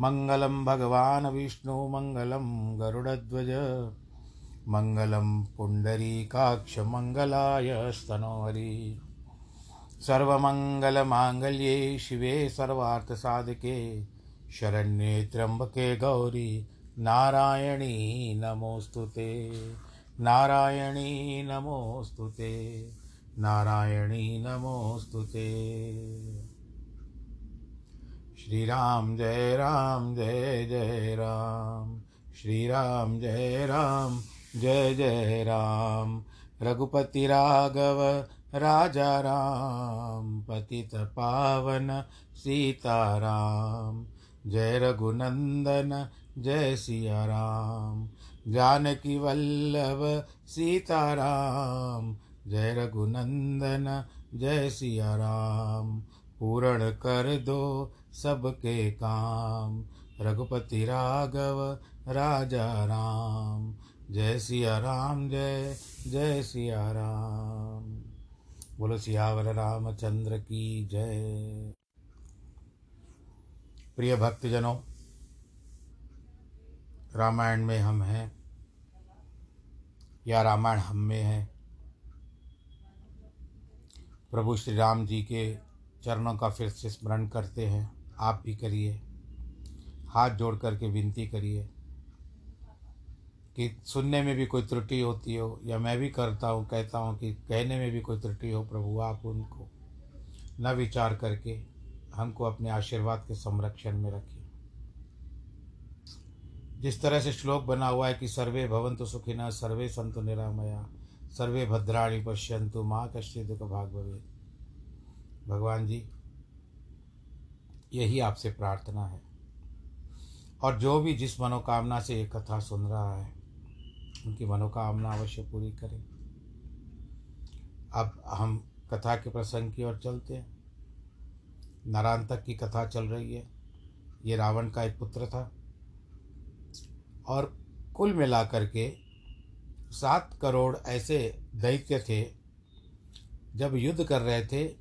मङ्गलं भगवान् विष्णु मङ्गलं गरुडध्वज मङ्गलं पुण्डरीकाक्षमङ्गलाय स्तनोहरि सर्वमङ्गलमाङ्गल्ये शिवे सर्वार्थसाधके शरण्ये त्र्यम्बके गौरी, नारायणी नमोऽस्तु ते नारायणी नमोऽस्तु ते नारायणी नमोऽस्तु ते श्री राम जय राम जय जय राम। श्री राम जय राम, जय जय राम। रघुपति राघव, राजा राम। पतित पावन सीताराम जय रघुनंदन, जय सिया राम। जानकी वल्लभ सीताराम जय रघुनंदन, जय सिया राम। पूर्ण कर दो सबके काम। रघुपति राघव, राजा राम। जय सिया राम, जय जय सिया राम। बोलो सियावर रामचंद्र की जय। प्रिय भक्तजनों, रामायण में हम हैं, या रामायण हम में है। प्रभु श्री राम जी के चरणों का फिर से स्मरण करते हैं। आप भी करिए। हाथ जोड़ करके विनती करिए कि सुनने में भी कोई त्रुटि होती हो या मैं भी करता हूँ, कहता हूँ कि कहने में भी कोई त्रुटि हो प्रभु, आप उनको न विचार करके हमको अपने आशीर्वाद के संरक्षण में रखिए। जिस तरह से श्लोक बना हुआ है कि सर्वे भवंतु सुखिना, सर्वे संतु निरामया, सर्वे भद्राणी पश्यंतु माँ कश्य दुख भाग भवे भगवान जी यही आपसे प्रार्थना है। और जो भी जिस मनोकामना से ये कथा सुन रहा है, उनकी मनोकामना अवश्य पूरी करें। अब हम कथा के प्रसंग की ओर चलते हैं। नारायण की कथा चल रही है। ये रावण का एक पुत्र था। और कुल मिलाकर के सात करोड़ ऐसे दैत्य थे, जब युद्ध कर रहे थे,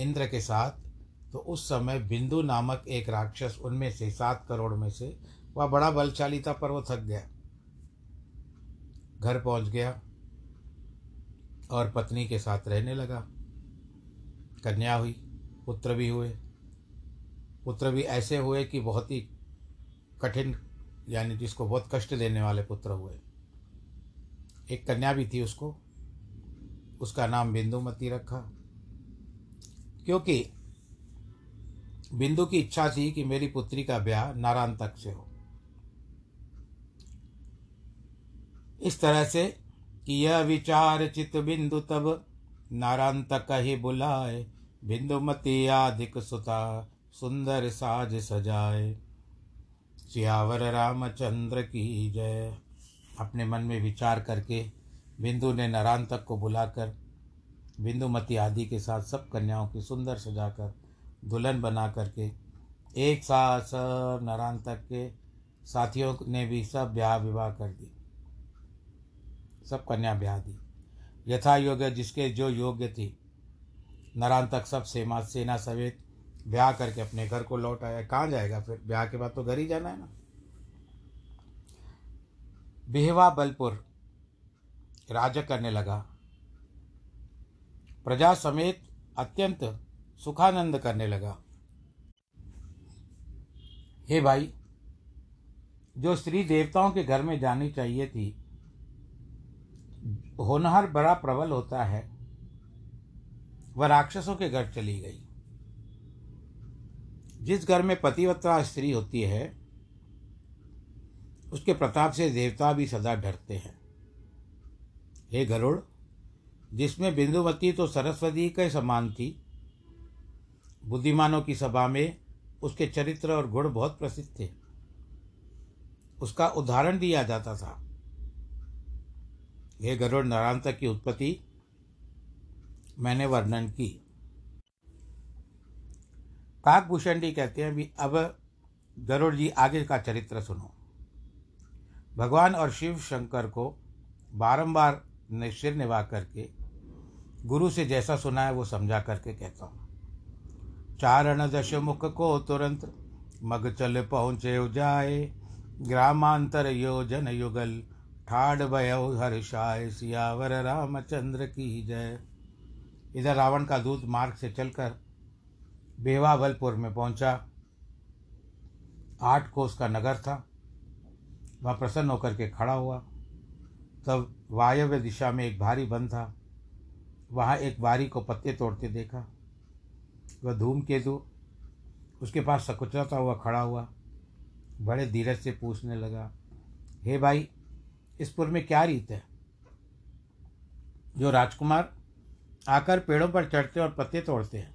इंद्र के साथ तो उस समय बिंदु नामक एक राक्षस उनमें से सात करोड़ में से वह बड़ा बलशाली था, पर वो थक गया। घर पहुँच गया और पत्नी के साथ रहने लगा। कन्या हुई, पुत्र भी हुए। पुत्र भी ऐसे हुए कि बहुत ही कठिन, यानी जिसको बहुत कष्ट देने वाले पुत्र हुए। एक कन्या भी थी उसको। उसका नाम बिंदुमती रखा। क्योंकि बिंदु की इच्छा थी कि मेरी पुत्री का ब्याह नारायण तक से हो। इस तरह से कि यह विचार चित बिंदु तब नारांत ही बुलाए। बिंदुमती आधिक सुता, सुंदर साज सजाए। सियावर रामचंद्र की जय। अपने मन में विचार करके बिंदु ने नरांतक को बुलाकर बिंदुमती आदि के साथ सब कन्याओं की सुंदर सजाकर दुल्हन बना करके, एक साथ सब नरांतक के साथियों ने भी सब ब्याह विवाह कर दी सब कन्या ब्याह दी। यथा योग्य जिसके जो योग्य थी नरांतक सब सेमा सेना समेत ब्याह करके अपने घर को लौट आया। कहाँ जाएगा फिर? ब्याह के बाद तो घर ही जाना है ना। बिहवा बलपुर राज करने लगा। प्रजा समेत अत्यंत सुखानंद करने लगा। हे भाई, जो स्त्री देवताओं के घर में जानी चाहिए थी, होनहार बड़ा प्रबल होता है, वह राक्षसों के घर चली गई। जिस घर में पतिव्रता स्त्री होती है, उसके प्रताप से देवता भी सदा डरते हैं। हे गरुड़, जिसमें बिंदुवती तो सरस्वती के समान थी बुद्धिमानों की सभा में उसके चरित्र और गुण बहुत प्रसिद्ध थे। उसका उदाहरण दिया जाता था। हे गरुड़ नरांतक की उत्पत्ति मैंने वर्णन की। काकभूषण जी कहते हैं भी अब गरुड़ जी आगे का चरित्र सुनो। भगवान और शिव शंकर को बारंबार सिर निभा करके गुरु से जैसा सुना है वो समझा करके कहता हूँ। चारण दश मुख को तुरंत मग चल पहुँचे जाए ग्रामांतर योजन युगल, ठाड़ भय हर्षाय सियावर रामचंद्र की जय। इधर रावण का दूत मार्ग से चलकर बेवाबलपुर में पहुँचा। आठ कोस का नगर था। वह प्रसन्न होकर के खड़ा हुआ। तब वायव्य दिशा में एक भारी बन था। वहाँ एक बारी को पत्ते तोड़ते देखा। वह धूम धूमकेतु उसके पास सकुचाता हुआ खड़ा हुआ, बड़े धीरज से पूछने लगा, हे भाई, इस पुर में क्या रीत है? जो राजकुमार आकर पेड़ों पर चढ़ते और पत्ते तोड़ते हैं।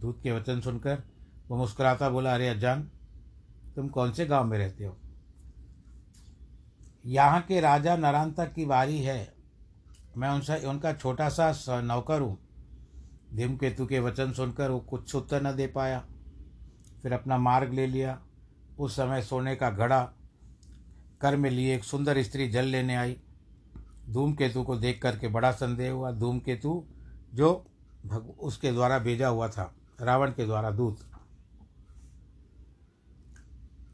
दूत के वचन सुनकर वो मुस्कुराता बोला, अरे अजान, तुम कौन से गाँव में रहते हो? यहाँ के राजा नरांतक की बारी है। मैं उनसे, उनका छोटा सा, नौकर हूँ। धूमकेतु के वचन सुनकर वो कुछ उत्तर न दे पाया। फिर अपना मार्ग ले लिया। उस समय सोने का घड़ा कर में लिए एक सुंदर स्त्री जल लेने आई। धूमकेतु को देख करके बड़ा संदेह हुआ। धूमकेतु जो भग, उसके द्वारा भेजा हुआ था, रावण के द्वारा दूत।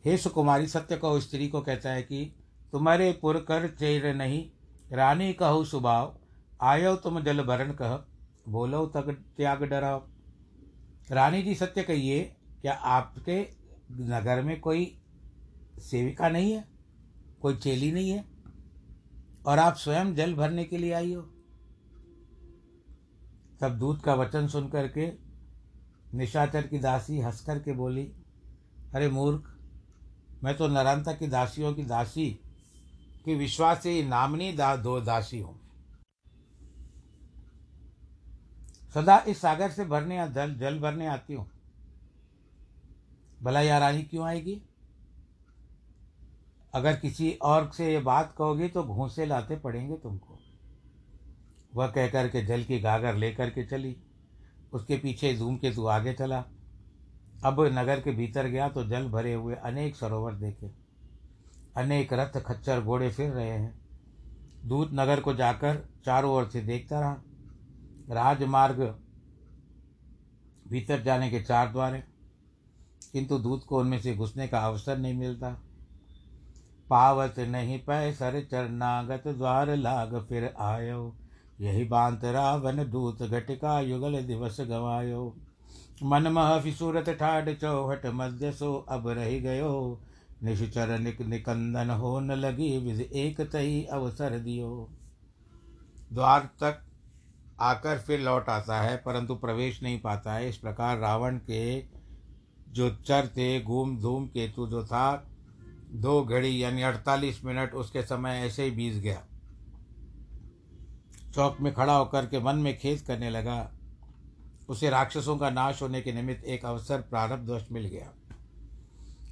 हे सुकुमारी, सत्य कहो, स्त्री को कहता है कि तुम्हारे पुर कर चेर नहीं। रानी कहो, सुभाव। आयो तुम जल भरण कह। बोलो तक त्याग डराओ। रानी जी सत्य कहिए, क्या आपके नगर में कोई सेविका नहीं है? कोई चेली नहीं है? और आप स्वयं जल भरने के लिए आई हो? तब दूध का वचन सुन करके निशाचर की दासी हंस कर के बोली, अरे मूर्ख, मैं तो नरांता की दासियों की दासी, की विश्वास से ही नामनी दा दो दासी हूँ। सदा इस सागर से भरने जल जल भरने आती हूँ। भला या रानी क्यों आएगी? अगर किसी और से ये बात कहोगे तो घूसे लाते पड़ेंगे तुमको। वह कहकर के जल की गागर लेकर के चली। उसके पीछे धूम के तू आगे चला। अब नगर के भीतर गया तो जल भरे हुए अनेक सरोवर देखे। अनेक रथ खच्चर घोड़े फिर रहे हैं। दूत नगर को जाकर चारों ओर से देखता रहा। राजमार्ग भीतर जाने के चार द्वार हैं किंतु दूत को उनमें से घुसने का अवसर नहीं मिलता। पावत नहीं पै सर चरनागत द्वार लाग फिर आयो। यही बांत रावण दूत घटिका युगल दिवस गवायो। मन मह फिसूरत ठाड चौहट मध्य सो अब रह गयो। निशुचर निक निकंदन हो न लगी विध एक तही अवसर दियो। द्वार तक आकर फिर लौट आता है, परंतु प्रवेश नहीं पाता है। इस प्रकार रावण के जो चर थे, घूम धूम केतु जो था, दो घड़ी यानी अड़तालीस मिनट उसके समय ऐसे ही बीत गया। चौक में खड़ा होकर के मन में खेद करने लगा। उसे राक्षसों का नाश होने के निमित्त एक अवसर प्रारब्धवश मिल गया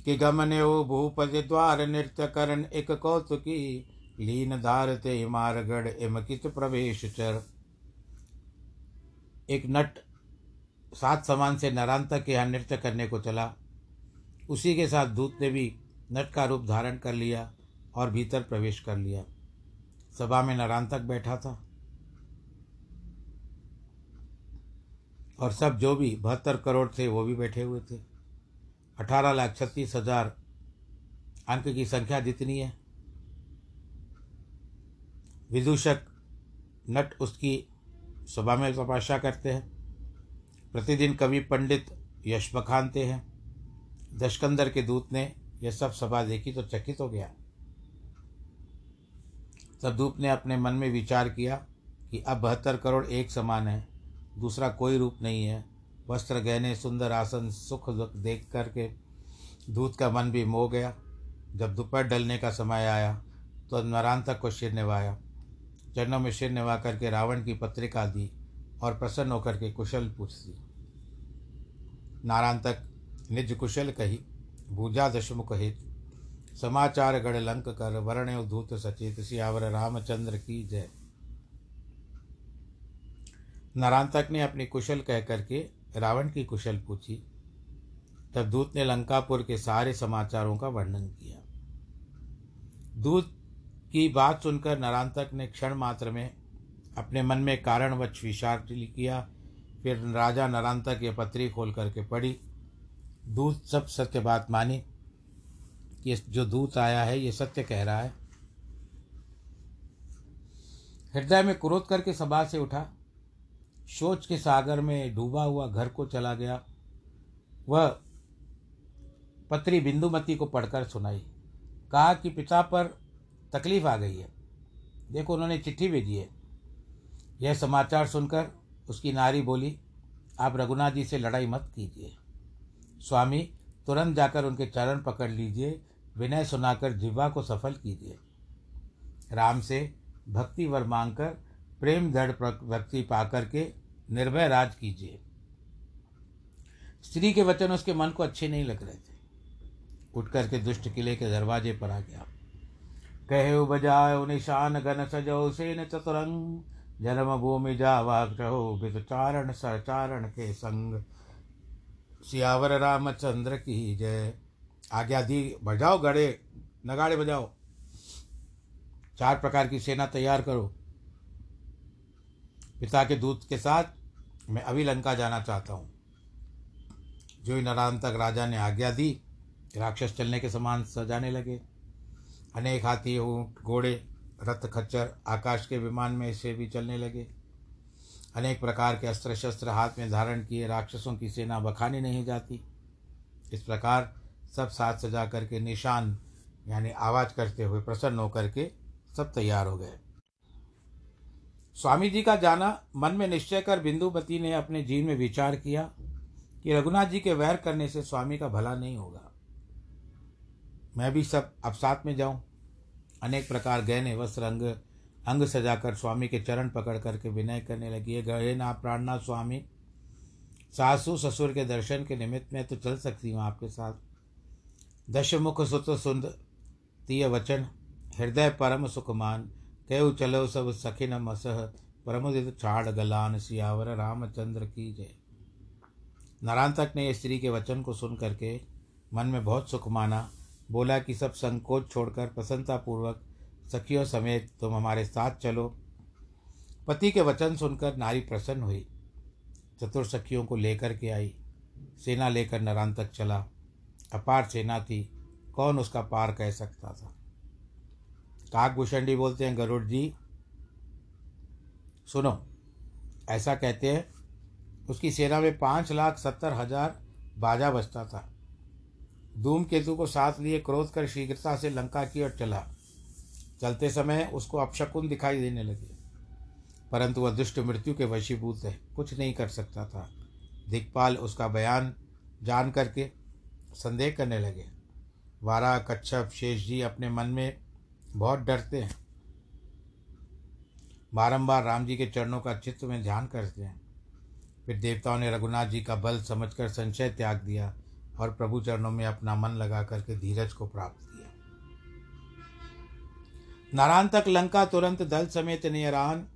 कि गमने वो भूपति द्वार नृत्य करण एक कौतुकी लीन धारते मारगढ़ इमकित प्रवेश चर। एक नट सात समान से नरांतक के यहाँ नृत्य करने को चला। उसी के साथ दूत ने भी नट का रूप धारण कर लिया और भीतर प्रवेश कर लिया। सभा में नरांतक बैठा था। और सब जो भी बहत्तर करोड़ थे, वो भी बैठे हुए थे। अठारह लाख छत्तीस हज़ार अंक की संख्या जितनी है। विदूषक नट उसकी सभा में तपस्या करते हैं। प्रतिदिन कवि पंडित यश बखानते हैं। दशकंदर के दूत ने यह सब सभा देखी तो चकित हो गया। तब दूत ने अपने मन में विचार किया कि अब बहत्तर करोड़ एक समान है, दूसरा कोई रूप नहीं है। वस्त्र गहने, सुंदर आसन, सुख देख करके दूत का मन भी मोह गया। जब दोपहर डलने का समय आया तो नरांतक को शिर निभाया चरणों में शिर निभा करके रावण की पत्रिका दी और प्रसन्न होकर के कुशल पूछती। नारांतक निज कुशल कही, भूजा दशमुख हित। समाचार गढ़ लंक कर वर्ण धूत सचेत, सियावर रामचंद्र की जय। नारांतक ने अपनी कुशल कह करके रावण की कुशल पूछी। तब दूत ने लंकापुर के सारे समाचारों का वर्णन किया। दूत की बात सुनकर नरांतक ने क्षण मात्र में अपने मन में कारणवश विचार किया। फिर राजा नरांतक ये पत्री खोल करके पढ़ी। दूत सब सत्य बात मानी। कि जो दूत आया है, ये सत्य कह रहा है। हृदय में क्रोध करके सभा से उठा। सोच के सागर में डूबा हुआ घर को चला गया। वह पत्री बिंदुमती को पढ़कर सुनाई। कहा कि पिता पर तकलीफ़ आ गई है। देखो, उन्होंने चिट्ठी भेजी है। यह समाचार सुनकर उसकी नारी बोली, आप रघुनाथ जी से लड़ाई मत कीजिए। स्वामी, तुरंत जाकर उनके चरण पकड़ लीजिए, विनय सुनाकर जिह्वा को सफल कीजिए। राम से भक्ति वर मांगकर, प्रेम दृढ़ भक्ति पाकर के निर्भय राज कीजिए। स्त्री के वचन उसके मन को अच्छे नहीं लग रहे थे। उठ करके दुष्ट किले के दरवाजे पर आ गया। कहे बजायो निशान घन सजो सेन चतुरंग। जन्म भूमि जावा रहो बिद चारण सरचारण के संग। सियावर रामचंद्र की जय। आज्ञा दी, बजाओ गड़े, नगाड़े बजाओ। चार प्रकार की सेना तैयार करो। पिता के दूत के साथ मैं अभी लंका जाना चाहता हूँ। जो नारायण तक राजा ने आज्ञा दी, राक्षस चलने के समान सजाने लगे। अनेक हाथी ऊँट घोड़े रथ खच्चर, आकाश के विमान में से भी चलने लगे। अनेक प्रकार के अस्त्र शस्त्र हाथ में धारण किए राक्षसों की सेना बखानी नहीं जाती। इस प्रकार सब साथ सजा करके निशान, यानी आवाज़ करते हुए प्रसन्न होकर के सब तैयार हो गए। स्वामी जी का जाना मन में निश्चय कर बिंदुपति ने अपने जीवन में विचार किया कि रघुनाथ जी के वैर करने से स्वामी का भला नहीं होगा। मैं भी सब अब साथ में जाऊँ। अनेक प्रकार गहने, वस्त्र, अंग अंग सजाकर स्वामी के चरण पकड़ करके विनय करने लगी। है गहे ना प्राणनाथ स्वामी, सासू ससुर के दर्शन के निमित्त में तो चल सकती हूँ आपके साथ। दशमुख सुत सुंद तीय वचन, हृदय परम सुखमान कहु चलो सब सखिन मसह, परमुदित छाड़ गलान सियावर रामचंद्र की जय। नारायण ने स्त्री के वचन को सुन करके मन में बहुत सुख माना। बोला कि सब संकोच छोड़कर प्रसन्नतापूर्वक सखियों समेत तुम हमारे साथ चलो। पति के वचन सुनकर नारी प्रसन्न हुई। चतुर सखियों को लेकर के आई। सेना लेकर नरान तक चला। अपार सेना थी। कौन उसका पार कह सकता था? काकभूषण बोलते हैं, गरुड़ जी, सुनो, ऐसा कहते हैं, उसकी सेना में पाँच लाख सत्तर हज़ार बाजा बजता था। धूम केतु को साथ लिए क्रोध कर शीघ्रता से लंका की ओर चला। चलते समय उसको अपशकुन दिखाई देने लगे। परंतु वह दुष्ट मृत्यु के वशीभूत है, कुछ नहीं कर सकता था। दिक्पाल उसका बयान जान करके संदेह करने लगे। वारा, कच्छप, शेष जी अपने मन में बहुत डरते हैं। बारंबार राम जी के चरणों का चित्त में ध्यान करते हैं। फिर देवताओं ने रघुनाथ जी का बल समझकर संशय त्याग दिया। और प्रभु चरणों में अपना मन लगा करके धीरज को प्राप्त किया। नारायण तक लंका तुरंत दल समेत नियरान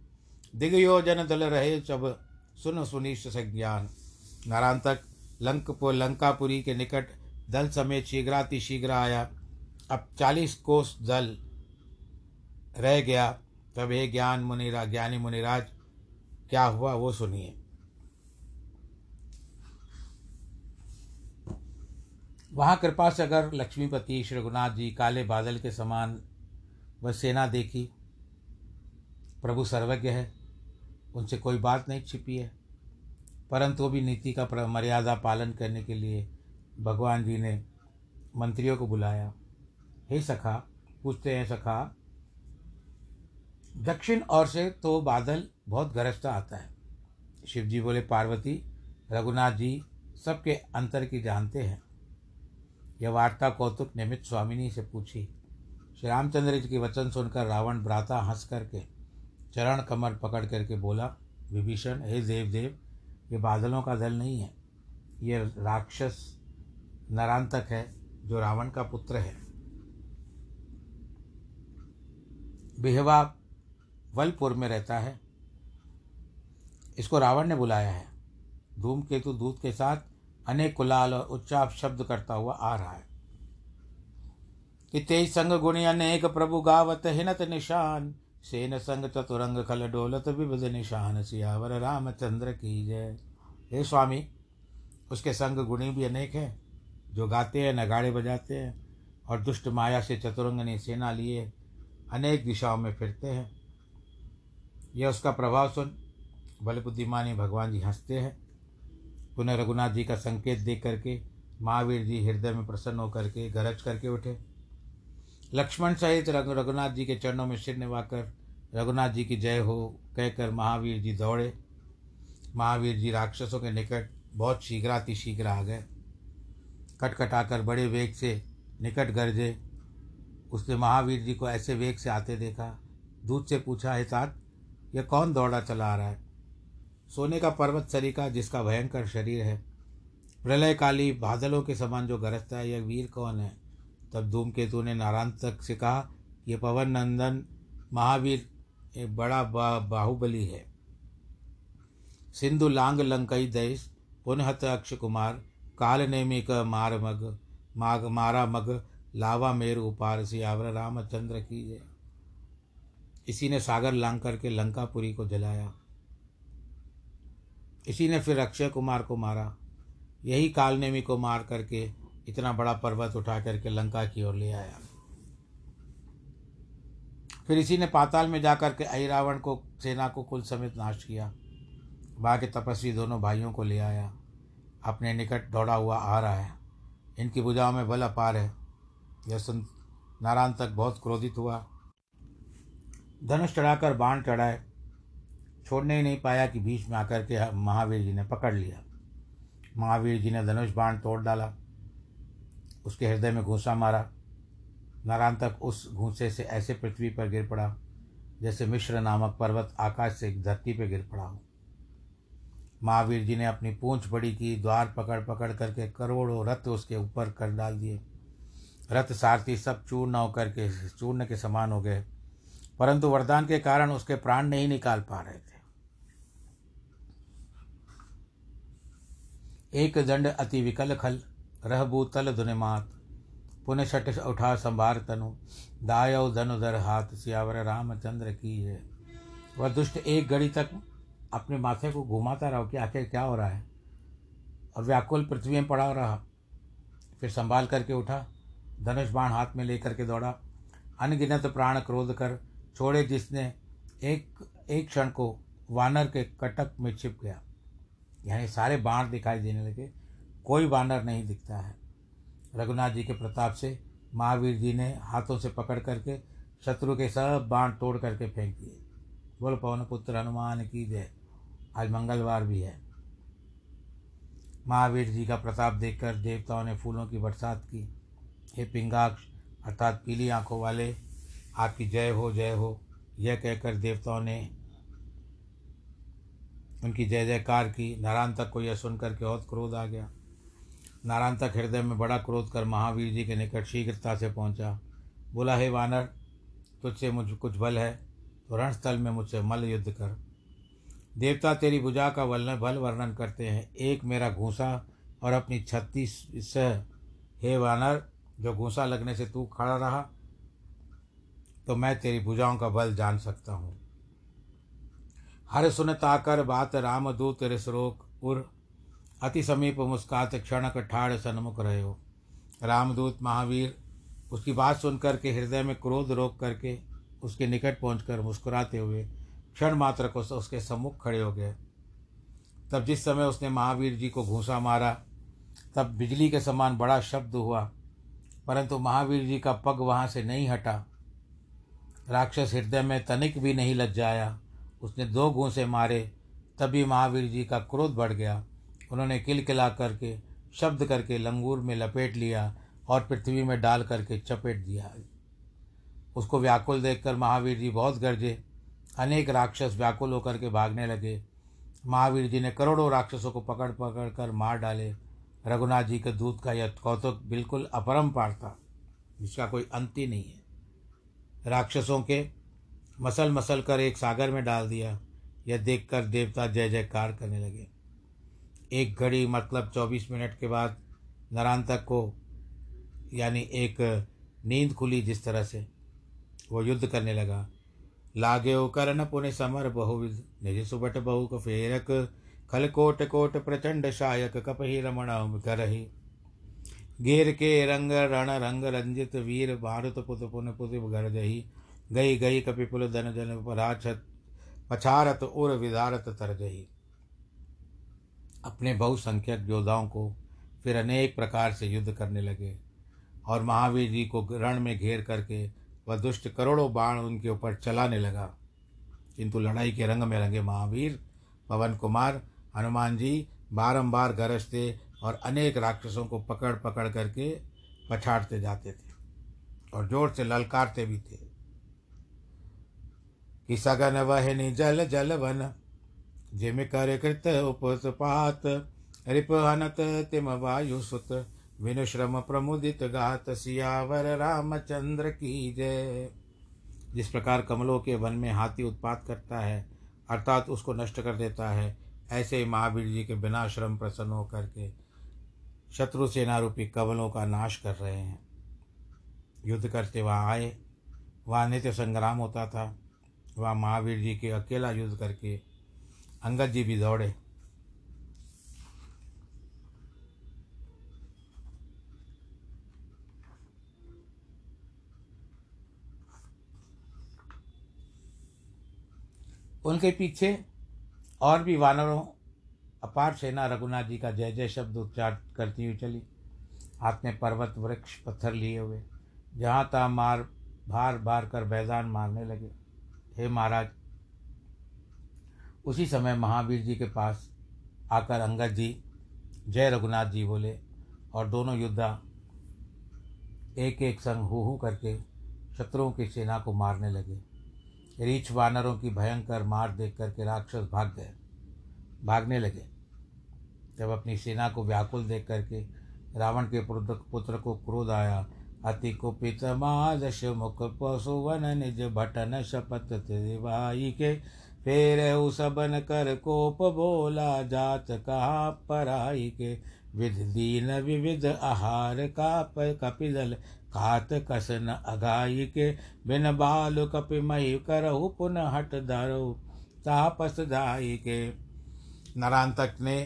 दिग्योजन दल रहे जब सुन सुनिष्ठ संज्ञान नारायण तक लंक लंकापुरी के निकट दल समेत शीघ्राति शीघ्र आया। अब चालीस कोस दल रह गया। तब हे ज्ञान मुनिरा, ज्ञानी मुनिराज, क्या हुआ वो सुनिए। वहाँ कृपा से अगर लक्ष्मीपति श्री रघुनाथ जी काले बादल के समान वह सेना देखी, प्रभु सर्वज्ञ है, उनसे कोई बात नहीं छिपी है, परंतु भी नीति का मर्यादा पालन करने के लिए भगवान जी ने मंत्रियों को बुलाया। हे सखा, पूछते हैं सखा, दक्षिण ओर से तो बादल बहुत गरजता आता है। शिव जी बोले, पार्वती, रघुनाथ जी सबके अंतर की जानते हैं। यह वार्ता कौतुक निमित्त स्वामिनी से पूछी। श्री रामचंद्र जी के वचन सुनकर रावण भ्राता हंस करके चरण कमर पकड़ करके बोला, विभीषण, हे देव देव ये बादलों का दल नहीं है। ये राक्षस नरांतक है जो रावण का पुत्र है। बिहवा वलपुर में रहता है। इसको रावण ने बुलाया है। धूमकेतु दूत के साथ अनेक कुलाल और उच्चाप शब्द करता हुआ आ रहा है। कि तेज संग गुणी अनेक प्रभु गावत हिनत निशान, सेन संग चतुरंग खल डोलत विविध निशान, सियावर रामचंद्र की जय। हे स्वामी, उसके संग गुणी भी अनेक हैं, जो गाते हैं, नगाड़े बजाते हैं, और दुष्ट माया से चतुरंग ने सेना लिए अनेक दिशाओं में फिरते हैं। यह उसका प्रभाव सुन बल बुद्धिमानी भगवान जी हँसते हैं। पुनः रघुनाथ जी का संकेत देख करके, महावीर जी हृदय में प्रसन्न होकर के गरज करके उठे। लक्ष्मण सहित रघु, रघुनाथ जी के चरणों में सिर निभाकर रघुनाथ जी की जय हो कहकर महावीर जी दौड़े। महावीर जी राक्षसों के निकट बहुत शीघ्राति शीघ्र आ गए। खटखटाकर बड़े वेग से निकट गरजे। उसने महावीर जी को ऐसे वेग से आते देखा। दूध से पूछा, है यह कौन दौड़ा चला आ रहा है? सोने का पर्वत सरिका जिसका भयंकर शरीर है। प्रलयकाली बादलों के समान जो गरजता है यह वीर कौन है? तब धूमकेतु ने नारायण तक से कहा यह पवन नंदन महावीर एक बड़ा बा, बाहुबली है। सिंधु लांग लंकई देश पुनहत अक्ष कुमार काल नेमिक मार मग माग मारा मग लावा मेर उपार सियावर रामचंद्र की जय। इसी ने सागर लांग करके लंकापुरी को जलाया। इसी ने फिर अक्षय कुमार को मारा। यही कालनेमी को मार करके इतना बड़ा पर्वत उठा करके लंका की ओर ले आया। फिर इसी ने पाताल में जाकर के अहिरावण को, सेना को, कुल समेत नाश किया। वहाँ के तपस्वी दोनों भाइयों को ले आया। अपने निकट दौड़ा हुआ आ रहा है इनकी भुजाओं में बल अपार है। यह सुन नारायण तक बहुत क्रोधित हुआ। धनुष चढ़ाकर बाण चढ़ाए। छोड़ने ही नहीं पाया कि बीच में आकर के महावीर जी ने पकड़ लिया। महावीर जी ने धनुष बाण तोड़ डाला, उसके हृदय में घूसा मारा। नारायण तक उस घूसे से ऐसे पृथ्वी पर गिर पड़ा जैसे मिश्र नामक पर्वत आकाश से धरती पर गिर पड़ा हो। महावीर जी ने अपनी पूंछ बड़ी की द्वार पकड़ पकड़ करके करोड़ों रथ उसके ऊपर कर डाल दिए। रथ सारथी सब चूर्ण होकर के, चूर्ण के समान हो गए, परंतु वरदान के कारण उसके प्राण नहीं निकाल पा रहे थे। एक दंड अति विकल खल, रह भूतल धुनिमात। पुण्य छठ उठा संभार तनु दायव धनुधर हाथ, सियावर रामचंद्र की है। वह दुष्ट एक घड़ी तक अपने माथे को घुमाता रहा कि आखिर क्या हो रहा है? और व्याकुल पृथ्वी में पड़ा रहा। फिर संभाल करके उठा, धनुष बाण हाथ में लेकर के दौड़ा। अनगिनत प्राण क्रोध कर छोड़े जिसने एक एक क्षण को वानर के कटक में छिप गया। यानी सारे बाण दिखाई देने लगे। कोई वानर नहीं दिखता है। रघुनाथ जी के प्रताप से, महावीर जी ने हाथों से पकड़ करके शत्रु के सब बाण तोड़ करके फेंक दिए। बोल, पवन पुत्र, हनुमान की जय। आज मंगलवार भी है। महावीर जी का प्रताप देखकर देवताओं ने फूलों की बरसात की। हे पिंगाक्ष, अर्थात पीली आँखों वाले, आपकी जय हो जय हो। यह कहकर देवताओं ने उनकी जय जयकार की। नारायण तक को यह सुनकर के बहुत क्रोध आ गया। नारायण तक हृदय में बड़ा क्रोध कर महावीर जी के निकट शीघ्रता से पहुँचा। बोला, हे वानर, तुझसे मुझ कुछ बल है तो रणस्थल में मुझसे मल युद्ध कर। देवता तेरी भुजा का वलन बल वर्णन करते हैं। एक मेरा घूसा और अपनी छत्तीस सह हे वानर, जो घूसा लगने से तू खड़ा रहा तो मैं तेरी भुजाओं का बल जान सकता हूँ। हर सुन ताकर बात राम दूत रिसरोक उर। अति समीप मुस्कात क्षणक ठाड़ सन्मुख रहे हो। रामदूत महावीर, उसकी बात सुनकर के हृदय में क्रोध रोक करके उसके निकट पहुंचकर मुस्कुराते हुए क्षण मात्र को उसके सम्मुख खड़े हो गए। तब जिस समय उसने महावीर जी को घूसा मारा, तब बिजली के समान बड़ा शब्द हुआ, परंतु महावीर जी का पग वहाँ से नहीं हटा। राक्षस हृदय में तनिक भी नहीं लज्जाया। उसने दो घूसे मारे, तभी महावीर जी का क्रोध बढ़ गया। उन्होंने किलकिला करके, शब्द करके लंगूर में लपेट लिया और पृथ्वी में डाल करके चपेट दिया। उसको व्याकुल देखकर महावीर जी बहुत गरजे। अनेक राक्षस व्याकुल होकर के भागने लगे। महावीर जी ने करोड़ों राक्षसों को पकड़ पकड़ कर मार डाले। रघुनाथ जी के दूध का यह कौतुक बिल्कुल अपरम्पार था, जिसका कोई अंत ही नहीं है। राक्षसों के मसल मसल कर एक सागर में डाल दिया, यह देखकर देवता जय जयकार करने लगे। एक घड़ी मतलब चौबीस मिनट के बाद नरांतक को, यानी एक नींद खुली जिस तरह से, वो युद्ध करने लगा। लागे करण पुण्य समर बहुविध, निज सुबट बहु को फेरक, खल कोट कोट प्रचंड शायक कपहि रमण करही। घेर के रंग रण रंग रंजित वीर, भारत पुत पुन पुत जही। गई गई कपिपुल धन जन पराछत पछारत उर विदारत तरजही। अपने बहुसंख्यक योद्धाओं को फिर अनेक प्रकार से युद्ध करने लगे और महावीर जी को रण में घेर करके वह दुष्ट करोड़ों बाण उनके ऊपर चलाने लगा। किंतु लड़ाई के रंग में रंगे महावीर, पवन कुमार, हनुमान जी बारंबार गरजते और अनेक राक्षसों को पकड़ पकड़ करके पछाड़ते जाते थे और ज़ोर से ललकारते भी थे। कि सगन वह जल जल वन जिम कर कृत उपसपात रिप हनत तिम वायु सुत। विनुश्रम प्रमुदित गात, सियावर रामचंद्र की जय। जिस प्रकार कमलों के वन में हाथी उत्पात करता है, अर्थात उसको नष्ट कर देता है, ऐसे ही महावीर जी के बिना श्रम प्रसन्न होकर के शत्रु सेना रूपी कमलों का नाश कर रहे हैं। युद्ध करते वहाँ आए, वहाँ नित्य संग्राम होता था। वहाँ महावीर जी के अकेला युद्ध करके अंगद जी भी दौड़े। उनके पीछे और भी वानरों, अपार सेना रघुनाथ जी का जय जय शब्द उच्चार करती हुई चली। हाथ में पर्वत, वृक्ष, पत्थर लिए हुए, जहाँ तहाँ मार भार भार कर बैदान मारने लगे। हे महाराज, उसी समय महावीर जी के पास आकर अंगद जी, जय रघुनाथ जी बोले और दोनों योद्धा एक एक संग हु हु करके शत्रुओं की सेना को मारने लगे। रीछ वानरों की भयंकर मार देख करके राक्षस भाग गए, भागने लगे। जब अपनी सेना को व्याकुल देख करके रावण के पुत्र को क्रोध आया अति कुपित मादश मुख पशुवन निज भटन शपथ त्रिवाई के फेर सबन कर कोप बोला जात कहा पराई के विध दीन विविध आहार काप कपिदल खात कसन अगाई के बिन बाल कपि मही करहु पुनः हट धरो तापस दाई के नरांतक ने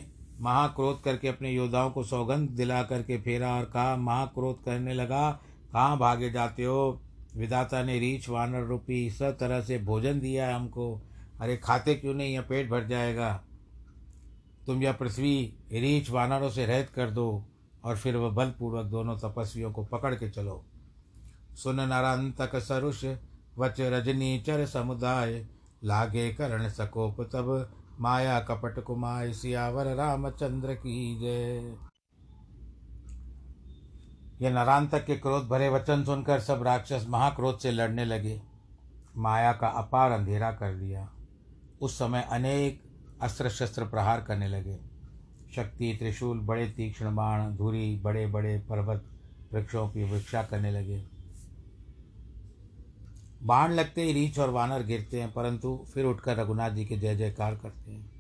महाक्रोध करके अपने योद्धाओं को सौगंध दिला करके फेरा और कहा, महाक्रोध करने लगा, कहाँ भागे जाते हो? विदाता ने रीछ वानर रूपी सब तरह से भोजन दिया है हमको। अरे खाते क्यों नहीं? यह पेट भर जाएगा। तुम यह पृथ्वी रीछ वानरों से रहित कर दो और फिर वह बलपूर्वक दोनों तपस्वियों को पकड़ के चलो। सुन नरांतक सरुष, वच रजनी चर समुदाय, लागे करण सकोप तब माया कपट कुमाय सियावर रामचंद्र की जय। यह नरांतक के क्रोध भरे वचन सुनकर सब राक्षस महाक्रोध से लड़ने लगे। माया का अपार अंधेरा कर दिया। उस समय अनेक अस्त्र शस्त्र प्रहार करने लगे। शक्ति, त्रिशूल, बड़े तीक्ष्ण बाण, धूरी बड़े बड़े पर्वत वृक्षों की वृक्षा करने लगे। बाण लगते ही रीछ और वानर गिरते हैं, परंतु फिर उठकर रघुनाथ जी के जय जयकार करते हैं।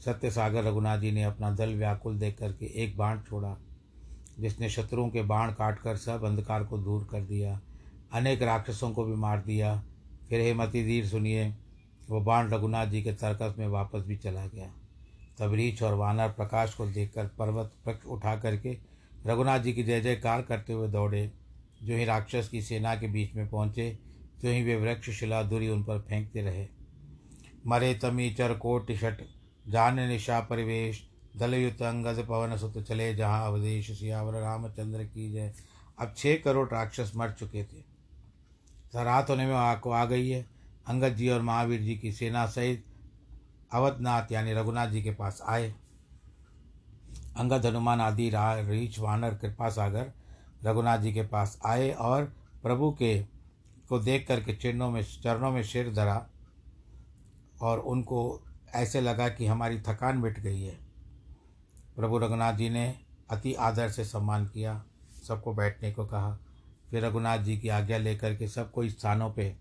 सत्य सागर रघुनाथ जी ने अपना दल व्याकुल देख करके एक बाण छोड़ा, जिसने शत्रुओं के बाण काटकर सब अंधकार को दूर कर दिया, अनेक राक्षसों को भी मार दिया। फिर हे मतिधीर सुनिए, वो बाण रघुनाथ जी के तर्कस में वापस भी चला गया। तब रीछ और वानर प्रकाश को देखकर पर्वत वृक्ष उठा करके रघुनाथ जी की जय जयकार करते हुए दौड़े। जो ही राक्षस की सेना के बीच में पहुँचे ही वे वृक्ष, शिला दूरी उन पर फेंकते रहे। मरे तमी चर कोट, षट, जान, निशा, परिवेश, दलयुत, अंगद, पवन, सुत चले जहाँ अवधेश, सियावर, रामचंद्र की जय। अब छः करोड़ राक्षस मर चुके थे। रात होने में आको आ गई है। अंगद जी और महावीर जी की सेना सहित अवधनाथ यानी रघुनाथ जी के पास आए। अंगद हनुमान आदि रीछ, वानर कृपा सागर रघुनाथ जी के पास आए और प्रभु के को देख करके चरणों में चरणों में सिर धरा और उनको ऐसे लगा कि हमारी थकान मिट गई है। प्रभु रघुनाथ जी ने अति आदर से सम्मान किया, सबको बैठने को कहा। फिर रघुनाथ जी की आज्ञा लेकर के सबको स्थानों पे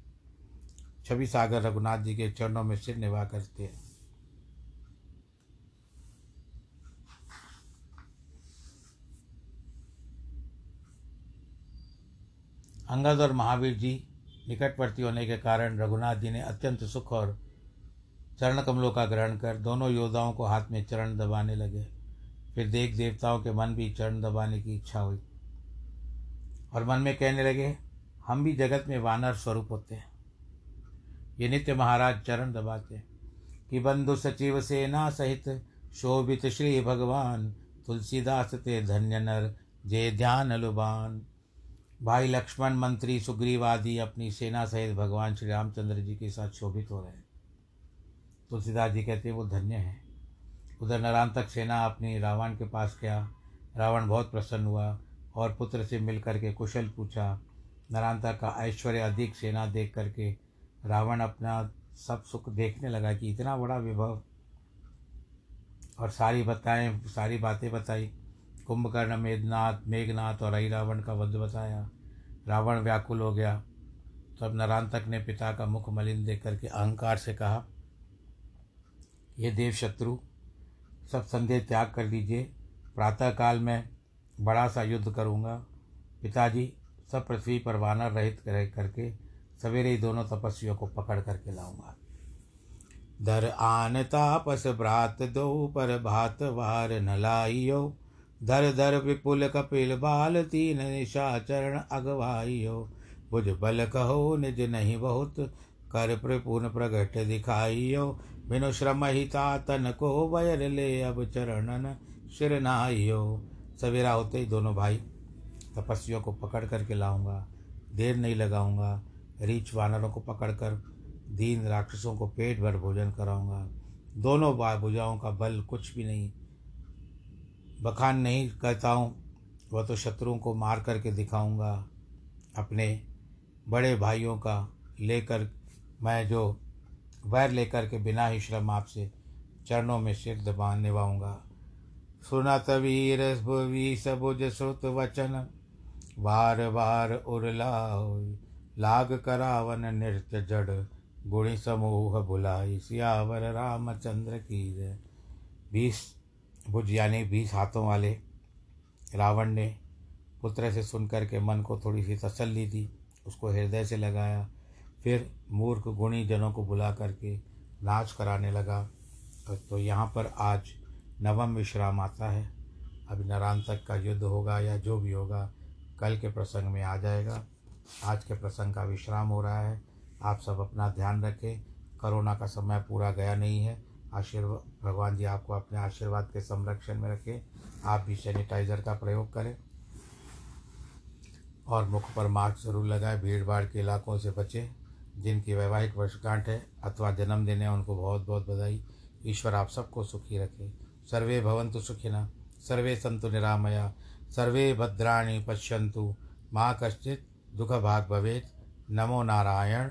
छवि सागर रघुनाथ जी के चरणों में सिर निभा करते। हैं अंगद और महावीर जी निकटवर्ती होने के कारण रघुनाथ जी ने अत्यंत सुख और चरण कमलों का ग्रहण कर दोनों योद्धाओं को हाथ में चरण दबाने लगे। फिर देख देवताओं के मन भी चरण दबाने की इच्छा हुई और मन में कहने लगे, हम भी जगत में वानर स्वरूप होते हैं। ये नित्य महाराज चरण दबाते कि बंधु सचिव सेना सहित शोभित श्री भगवान, तुलसीदास ते धन्य नर जय ध्यान लुबान। भाई लक्ष्मण मंत्री सुग्रीव आदि अपनी सेना सहित भगवान श्री रामचंद्र जी के साथ शोभित हो रहे हैं। तुलसीदास जी कहते हैं, वो धन्य है। उधर नरांतक सेना अपनी रावण के पास गया। रावण बहुत प्रसन्न हुआ और पुत्र से मिल करके कुशल पूछा, नरांतक का ऐश्वर्य अधिक सेना देख करके रावण अपना सब सुख देखने लगा कि इतना बड़ा विभव? और सारी बताएँ, सारी बातें बताई। कुंभकर्ण, मेघनाथ मेघनाथ और आई रावण का वध बताया रावण व्याकुल हो गया। तब नरांतक ने पिता का मुख मलिन देख करके अहंकार से कहा, ये देव शत्रु सब संदेह त्याग कर दीजिए। प्रातःकाल में बड़ा सा युद्ध करूँगा। पिताजी, सब पृथ्वी पर वानर रहित रह करके सवेरे ही दोनों तपस्वियों को पकड़ करके लाऊँगा। दर आन तापस भ्रात दो पर भात वार न लाइयो। धर धर विपुल कपिल बाल तीन निशाचरण हो भुज बल कहो, निज नहीं बहुत, कर प्रपूर्ण प्रगट दिखाइयो। बिनु श्रम हिता तन को वयर ले अब चरणन शिर नाइयो। सवेरा होते ही दोनों भाई, तपस्वियों को पकड़ करके लाऊँगा, देर नहीं लगाऊँगा, रीछ वानरों को पकड़कर, दीन राक्षसों को पेट भर भोजन कराऊँगा। दोनों भुजाओं का बल कुछ भी नहीं। बखान नहीं करता हूँ, वह तो शत्रुओं को मार करके दिखाऊँगा। अपने बड़े भाइयों का लेकर मैं जो वैर लेकर के बिना ही श्रम आपसे चरणों में सिर दबा निभाऊँगा। सुनत वीर भुवि सबुज श्रुत वचन बार बार उरलाओ, लाग करावन नृत्य जड़, गुणी समूह बुलाई सियावर रामचंद्र की जय। बीस भुज यानी बीस हाथों वाले रावण ने पुत्र से सुनकर के मन को थोड़ी सी तसल्ली दी, उसको हृदय से लगाया, फिर मूर्ख गुणी जनों को बुला करके नाच कराने लगा। तो यहाँ पर आज नवम विश्राम आता है। अभी नरांतक का युद्ध होगा या जो भी होगा, कल के प्रसंग में आ जाएगा। आज के प्रसंग का विश्राम हो रहा है। आप सब अपना ध्यान रखें। कोरोना का समय पूरा गया नहीं है। आशीर्वाद भगवान जी आपको अपने आशीर्वाद के संरक्षण में रखें। आप भी सैनिटाइज़र का प्रयोग करें और मुख पर मास्क ज़रूर लगाएँ। भीड़ भाड़ के इलाकों से बचें, जिनकी वैवाहिक वर्षगांठ है अथवा जन्मदिन है, उनको बहुत बहुत बधाई। ईश्वर आप सबको सुखी रखे। सर्वे भवंतु सुखिना सर्वे संतु निरामया, सर्वे भद्राणी पश्यंतु माँ कश्चित दुख भाग भवेत्। नमो नारायण।